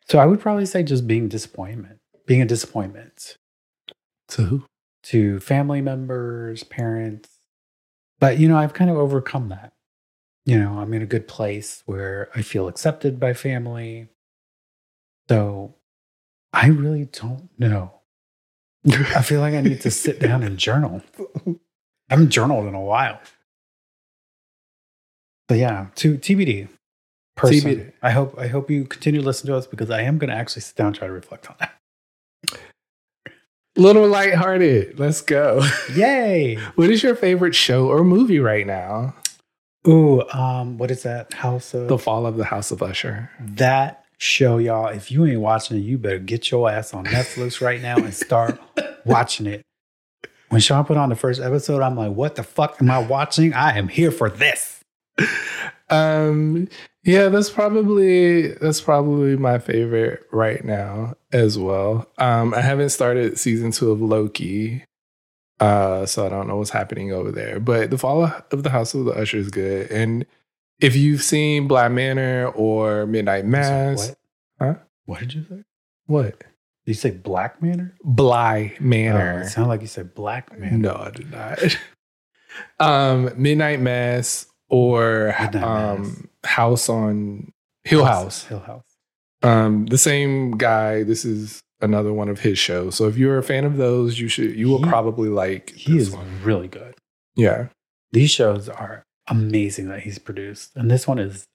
so I would probably say just being disappointment, being a disappointment to who? to family members, parents. But you know, I've kind of overcome that. You know, I'm in a good place where I feel accepted by family. So I really don't know. I feel like I need to sit down and journal. I haven't journaled in a while. But yeah, to TBD. Person. TBD. I hope I hope you continue to listen to us because I am going to actually sit down and try to reflect on that. Little lighthearted. Let's go. Yay! what is your favorite show or movie right now? Ooh, um, what is that? House of The Fall of the House of Usher. that show, y'all. If you ain't watching it, you better get your ass on Netflix right now and start watching it. When Shawn put on the first episode, I'm like, what the fuck am I watching? I am here for this. Um yeah, that's probably that's probably my favorite right now as well. Um I haven't started season 2 of Loki. Uh so I don't know what's happening over there, but The Fall of the House of the Usher is good. And if you've seen Black Manor or Midnight Mass, What? Huh? What did you say? What? Did you say Black Manor? Bly Oh, it sounded like you said Black Manor. no, I did not. um, Midnight Mass or Midnight um, House on Hill House. Hill House. Um, the same guy. This is another one of his shows. So if you're a fan of those, you should. You will He- probably like. He this is one. really good. Yeah. These shows are amazing that he's produced, and this one is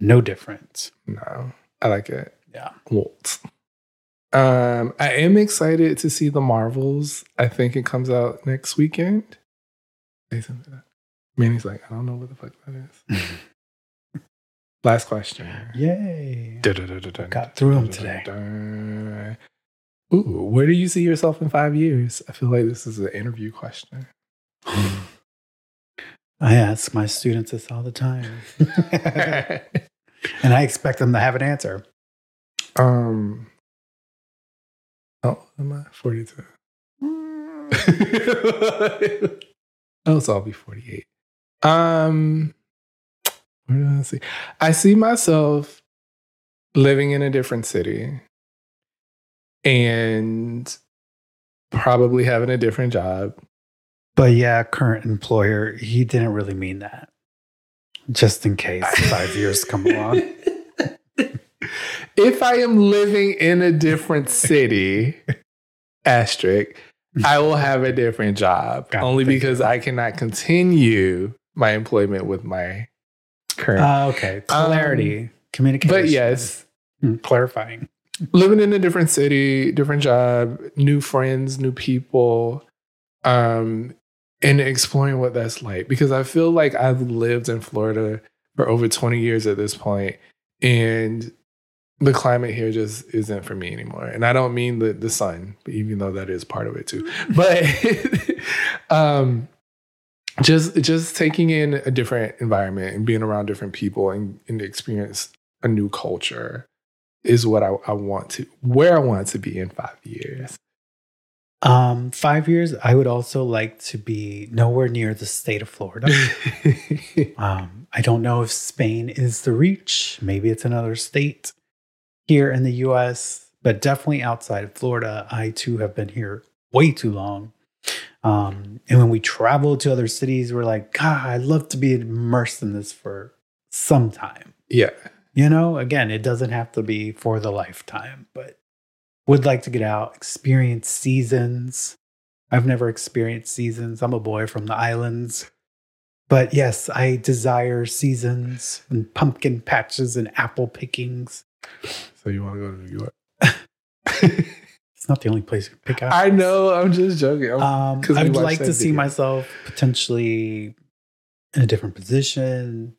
no different. No, I like it. Yeah. Walt. Um, I am excited to see the Marvels. I think it comes out next weekend. Say something to that. Manny's like, I don't know what the fuck that is. Last question. Yay! Got through 'em today. Ooh, where do you see yourself in five years? I feel like this is an interview question. I ask my students this all the time, and I expect them to have an answer. um. Oh, am I forty-two? oh, so I'll be forty-eight. Um, where do I see? I see myself living in a different city and probably having a different job. But yeah, current employer, he didn't really mean that. Just in case five years come along. if I am living in a different city, asterisk, I will have a different job God, only because I cannot continue my employment with my current. Uh, okay, clarity, communication. but yes, Mm, clarifying. living in a different city, different job, new friends, new people, um, and exploring what that's like. Because I feel like I've lived in Florida for over 20 years at this point, and the climate here just isn't for me anymore. And I don't mean the the sun, even though that is part of it too. But um just just taking in a different environment and being around different people and, and experience a new culture is what I, I want to where I want to be in five years. Um, five years. I would also like to be nowhere near the state of Florida. Um, I don't know if Spain is the reach. Maybe it's another state here in the US, but definitely outside of Florida. I too have been here way too long. Um, and when we travel to other cities, we're like, God, I'd love to be immersed in this for some time. yeah. You know, again, it doesn't have to be for the lifetime, but would like to get out, experience seasons. I've never experienced seasons. I'm a boy from the islands. But yes, I desire seasons and pumpkin patches and apple pickings. So you want to go to New York? It's not the only place you can pick out. I know. I'm just joking. I'm- Um, 'Cause we I would like to see myself potentially in a different position,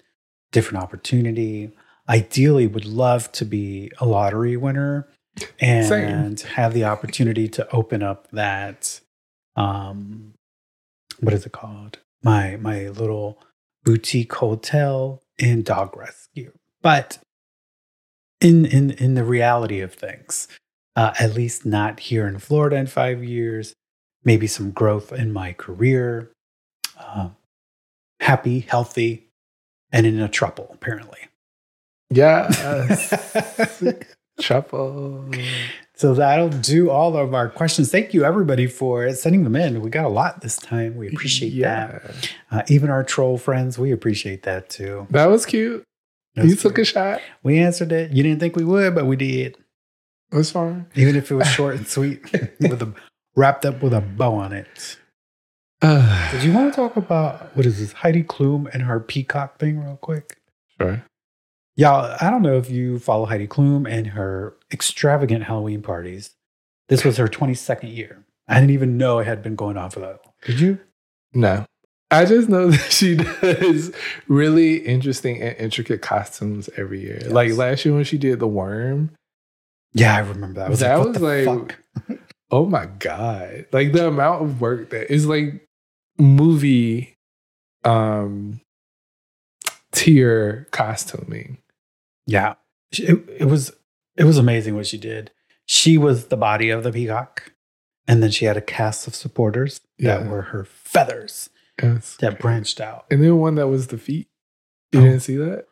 different opportunity. Ideally, would love to be a lottery winner and have the opportunity to open up that um what is it called? My my little boutique hotel and dog rescue. But in in in the reality of things, uh, at least not here in Florida in five years. Maybe some growth in my career. Uh, happy, healthy, and in a throuple. Apparently. yes. Throuple. So that'll do all of our questions. Thank you, everybody, for sending them in. We got a lot this time. We appreciate that. Uh, even our troll friends, we appreciate that too. That was cute. You took a shot. We answered it. You didn't think we would, but we did. It was fine. Even if it was short and sweet, with a wrapped up with a bow on it. Uh, Did you want to talk about what is this Heidi Klum and her peacock thing, real quick? sure. Y'all, I don't know if you follow Heidi Klum and her extravagant Halloween parties. This was her 22nd year. I didn't even know it had been going on for that. long. Did you? No. I just know that she does really interesting and intricate costumes every year. Yes. Like last year when she did the worm. Yeah, I remember that. I was That like, was like- fuck? Oh my God. Like the amount of work that is like movie um tier costuming. Yeah, it, it was it was amazing what she did. She was the body of the peacock, and then she had a cast of supporters that Yeah. were her feathers Yes. that branched out. And then one that was the feet. You Oh. didn't see that?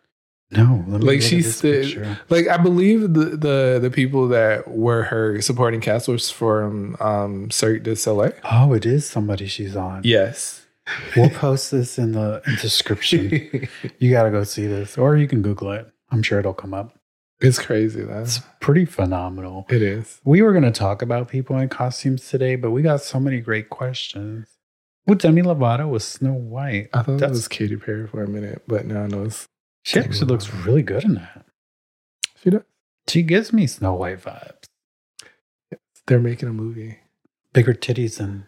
No, Like look at she stood, like I believe the, the the people that were her supporting cast was from um Cirque du Soleil. Oh, it is somebody she's on. Yes. We'll post this in the description. you got to go see this, or you can Google it. I'm sure it'll come up. it's crazy That's It's pretty phenomenal. It is. We were going to talk about people in costumes today, but we got so many great questions. Well, Demi Lovato was Snow White. I thought that was Katy Perry for a minute, but now I know it's She actually looks really good in that. she does. She gives me Snow White vibes. They're making a movie. Bigger titties than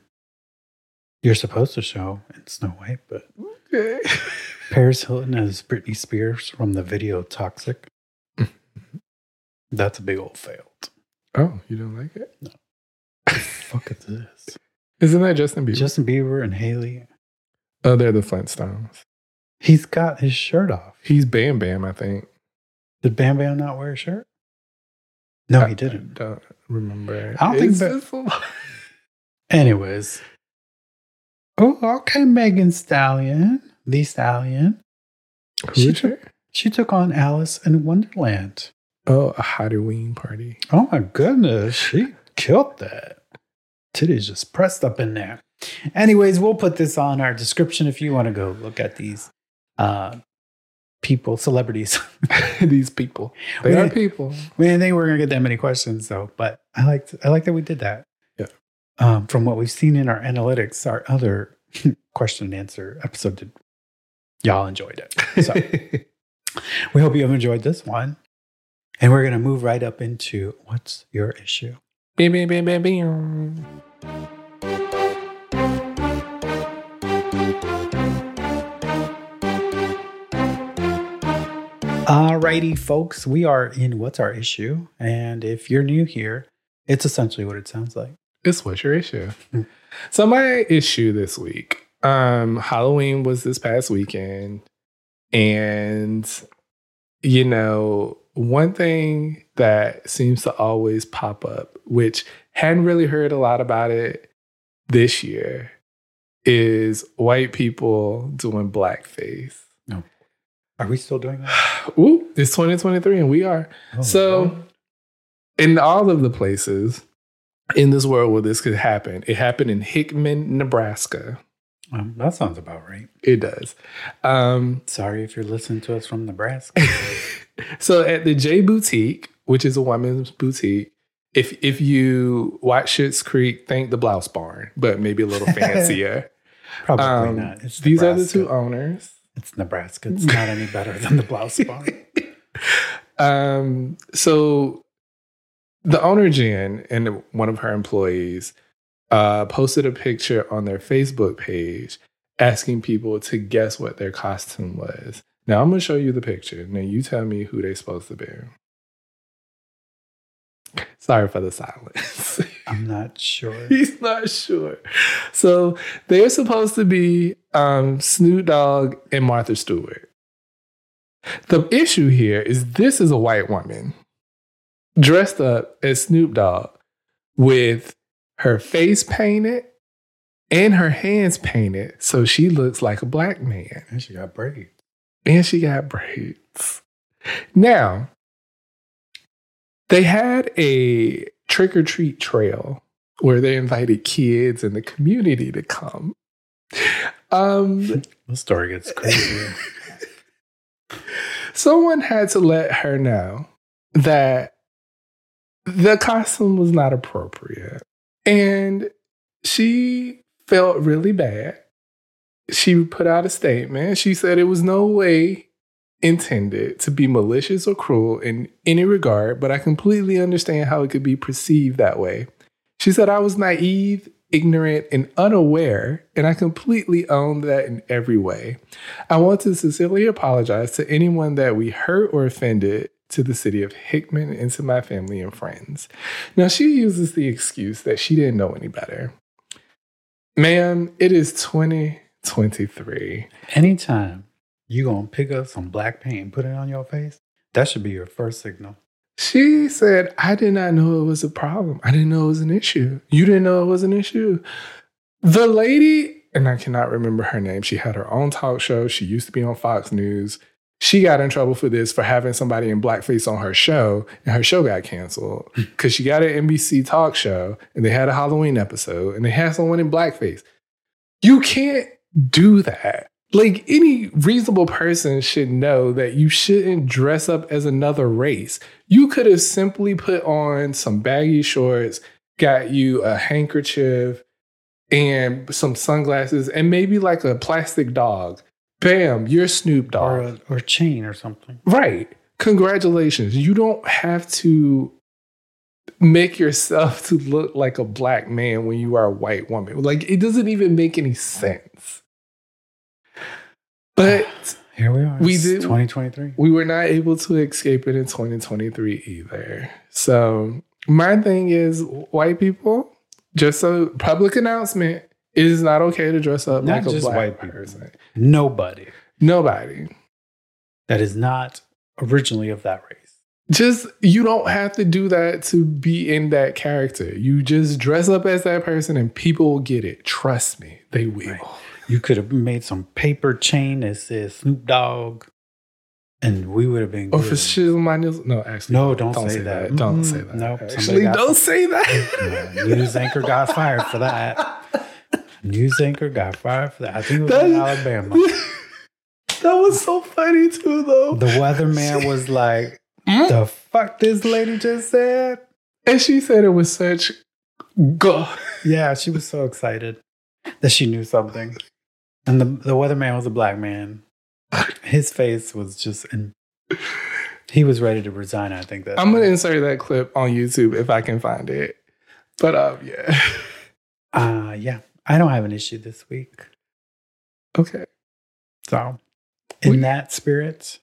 you're supposed to show in Snow White, but Okay. Paris Hilton as Britney Spears from the video Toxic. That's a big old fail. oh, you don't like it? Fuck is this? Isn't that Justin Bieber? Justin Bieber and Hailey. oh, they're the Flintstones. He's got his shirt off. He's Bam Bam, I think. Did Bam Bam not wear a shirt? No, I- he didn't. I don't remember. I don't think It's that- just a. Anyways. Oh, okay, Megan Stallion. The Stallion. She took- She took on Alice in Wonderland. Oh, a Halloween party. Oh my goodness, she killed that. Titties just pressed up in there. Anyways, we'll put this on our description if you want to go look at these uh, people, celebrities. These people. They We- are people. we didn't think we were gonna get that many questions though, but I liked I like that we did that. Yeah. Um, from what we've seen in our analytics, our other question and answer episode did y'all enjoyed it. So we hope you have enjoyed this one. And we're gonna move right up into what's your issue? Bam, bam. Alrighty, folks, we are in What's Our Issue? And if you're new here, it's essentially what it sounds like. It's what's your issue? So my issue this week, um, Halloween was this past weekend, and you know, one thing that seems to always pop up, which hadn't really heard a lot about it this year, is white people doing blackface. No. Are we still doing that? Ooh, it's 2023 and we are. Oh, So, Lord. in all of the places in this world where this could happen, it happened in Hickman, Nebraska. Um, that sounds about right. It does. Um, Sorry if you're listening to us from Nebraska. so at the J Boutique, which is a women's boutique, if if you watch Schitt's Creek, think the Blouse Barn, but maybe a little fancier. Probably Um, not. It's these are the two owners. It's Nebraska. It's not any better than the blouse barn. Um, so the owner Jen and one of her employees uh, posted a picture on their Facebook page asking people to guess what their costume was. Now I'm gonna show you the picture. Now you tell me who they're supposed to be. Sorry for the silence. I'm not sure. He's not sure. So they're supposed to be um, Snoop Dogg and Martha Stewart. The issue here is this is a white woman dressed up as Snoop Dogg with her face painted and her hands painted so she looks like a black man. And she got braids. And she got braids. Now, they had a trick or treat trail where they invited kids in the community to come. Um, The story gets crazy. someone had to let her know that the costume was not appropriate. And she felt really bad. She put out a statement. She said it was no way intended to be malicious or cruel in any regard, but I completely understand how it could be perceived that way. She said, I was naive, ignorant, and unaware, and I completely own that in every way. I want to sincerely apologize to anyone that we hurt or offended to the city of Hickman and to my family and friends. Now, she uses the excuse that she didn't know any better. Ma'am, it is 2023. Anytime you gonna pick up some black paint and put it on your face, that should be your first signal. She said, I did not know it was a problem. I didn't know it was an issue. You didn't know it was an issue. The lady, and I cannot remember her name, she had her own talk show. She used to be on Fox News. She got in trouble for this for having somebody in blackface on her show, and her show got canceled hmm. because she got an NBC talk show and they had a Halloween episode and they had someone in blackface. You can't do that. Like any reasonable person should know that you shouldn't dress up as another race. You could have simply put on some baggy shorts, got you a handkerchief and some sunglasses, and maybe like a plastic dog. Bam, you're Snoop Dogg. Or a, or chain or something. Right. Congratulations. You don't have to make yourself to look like a black man when you are a white woman. Like it doesn't even make any sense. But Here we are. We It's did- 2023. we were not able to escape it in 2023 either. So my thing is white people, just a public announcement, it is not okay to dress up Not like a just black white people. person. Nobody Nobody. that is not originally of that race. just you don't have to do that to be in that character. You just dress up as that person and people will get it. Trust me, they will. Right. You could have made some paper chain that says Snoop Dogg, and we would have been. Or good. for shizzle my nizzle. No, actually. No, don't say that. Don't Mm, say that. nope, Actually, don't say that. Yeah, news anchor got fired for that. News anchor got fired for that. I think it was That- in Alabama. that was so funny too, though. The weatherman was like. "The fuck this lady just said." And she said it was such go. Yeah, she was so excited that she knew something. And the the weatherman was a black man. His face was just, and he was ready to resign. I think that I'm gonna insert that clip on YouTube if I can find it. But um, yeah. Uh yeah, I don't have an issue this week. Okay. So, in We- that spirit,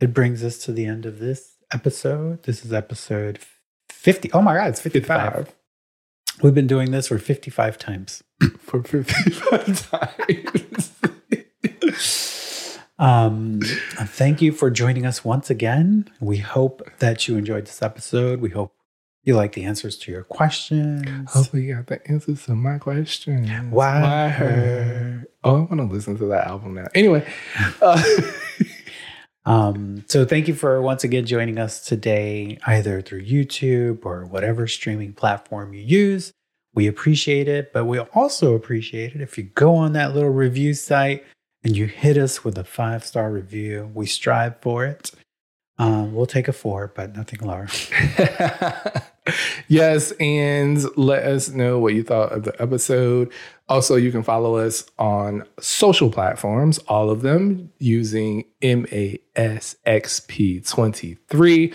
it brings us to the end of this episode. This is episode 50. Oh my God, it's 55. 55 We've been doing this for 55 times. for 55 times. Um, thank you for joining us once again. We hope that you enjoyed this episode. We hope you like the answers to your questions. Hopefully, you got the answers to my question. Why her? Oh, I want to listen to that album now. Anyway, uh, Um, so thank you for once again joining us today, either through YouTube or whatever streaming platform you use. We appreciate it, but we also appreciate it if you go on that little review site and you hit us with a five star review. We strive for it. Um, we'll take a four, but nothing lower. yes, and let us know what you thought of the episode. Also, you can follow us on social platforms, all of them using MASXP23.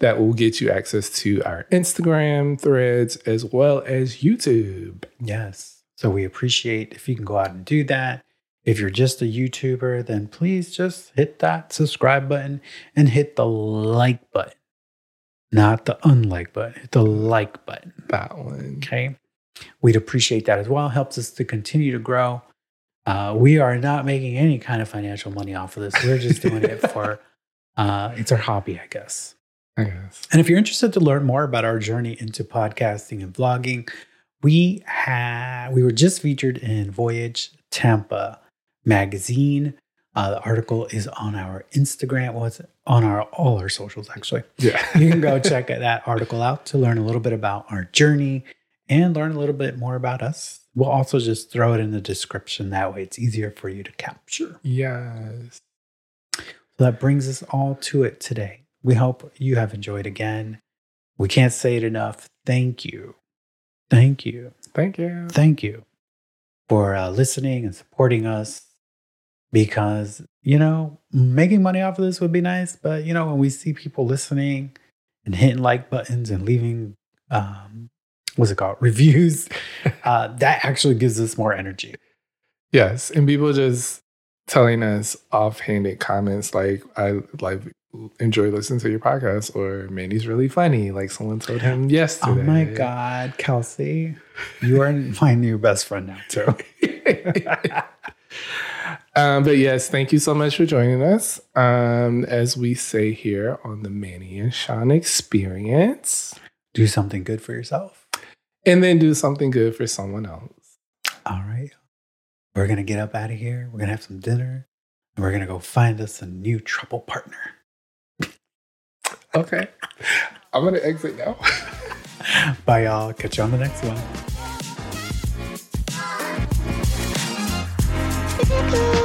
That will get you access to our Instagram threads as well as YouTube. Yes. So we appreciate if you can go out and do that. If you're just a YouTuber, then please just hit that subscribe button and hit the like button, not the unlike button. Hit the like button. That one. Okay. We'd appreciate that as well. Helps us to continue to grow. Uh, we are not making any kind of financial money off of this. We're just doing it for, uh, it's our hobby, I guess. I guess. And if you're interested to learn more about our journey into podcasting and vlogging, we had we were just featured in Voyage Tampa magazine. Uh, the article is on our Instagram. What's on our all our socials actually. Yeah. You can go check that article out to learn a little bit about our journey and learn a little bit more about us. We'll also just throw it in the description. That way, it's easier for you to capture. yes. So that brings us all to it today. We hope you have enjoyed again. We can't say it enough. Thank you. Thank you. Thank you. Thank you for uh, listening and supporting us because, you know, making money off of this would be nice. But, you know, when we see people listening and hitting like buttons and leaving, um, what's it called? Reviews, uh, that actually gives us more energy. Yes, and people just telling us offhanded comments like I like enjoy listening to your podcast or Manny's really funny. Like someone told him yesterday. Oh my God, Kelsey, you are my new best friend now, too. Um, but yes, thank you so much for joining us. Um, as we say here on the Manny and Shawn Experience, do something good for yourself, and then do something good for someone else. All right, we're gonna get up out of here. We're gonna have some dinner, and we're gonna go find us a new throuple partner. okay, I'm gonna exit now. Bye, y'all. Catch you on the next one. Thank you.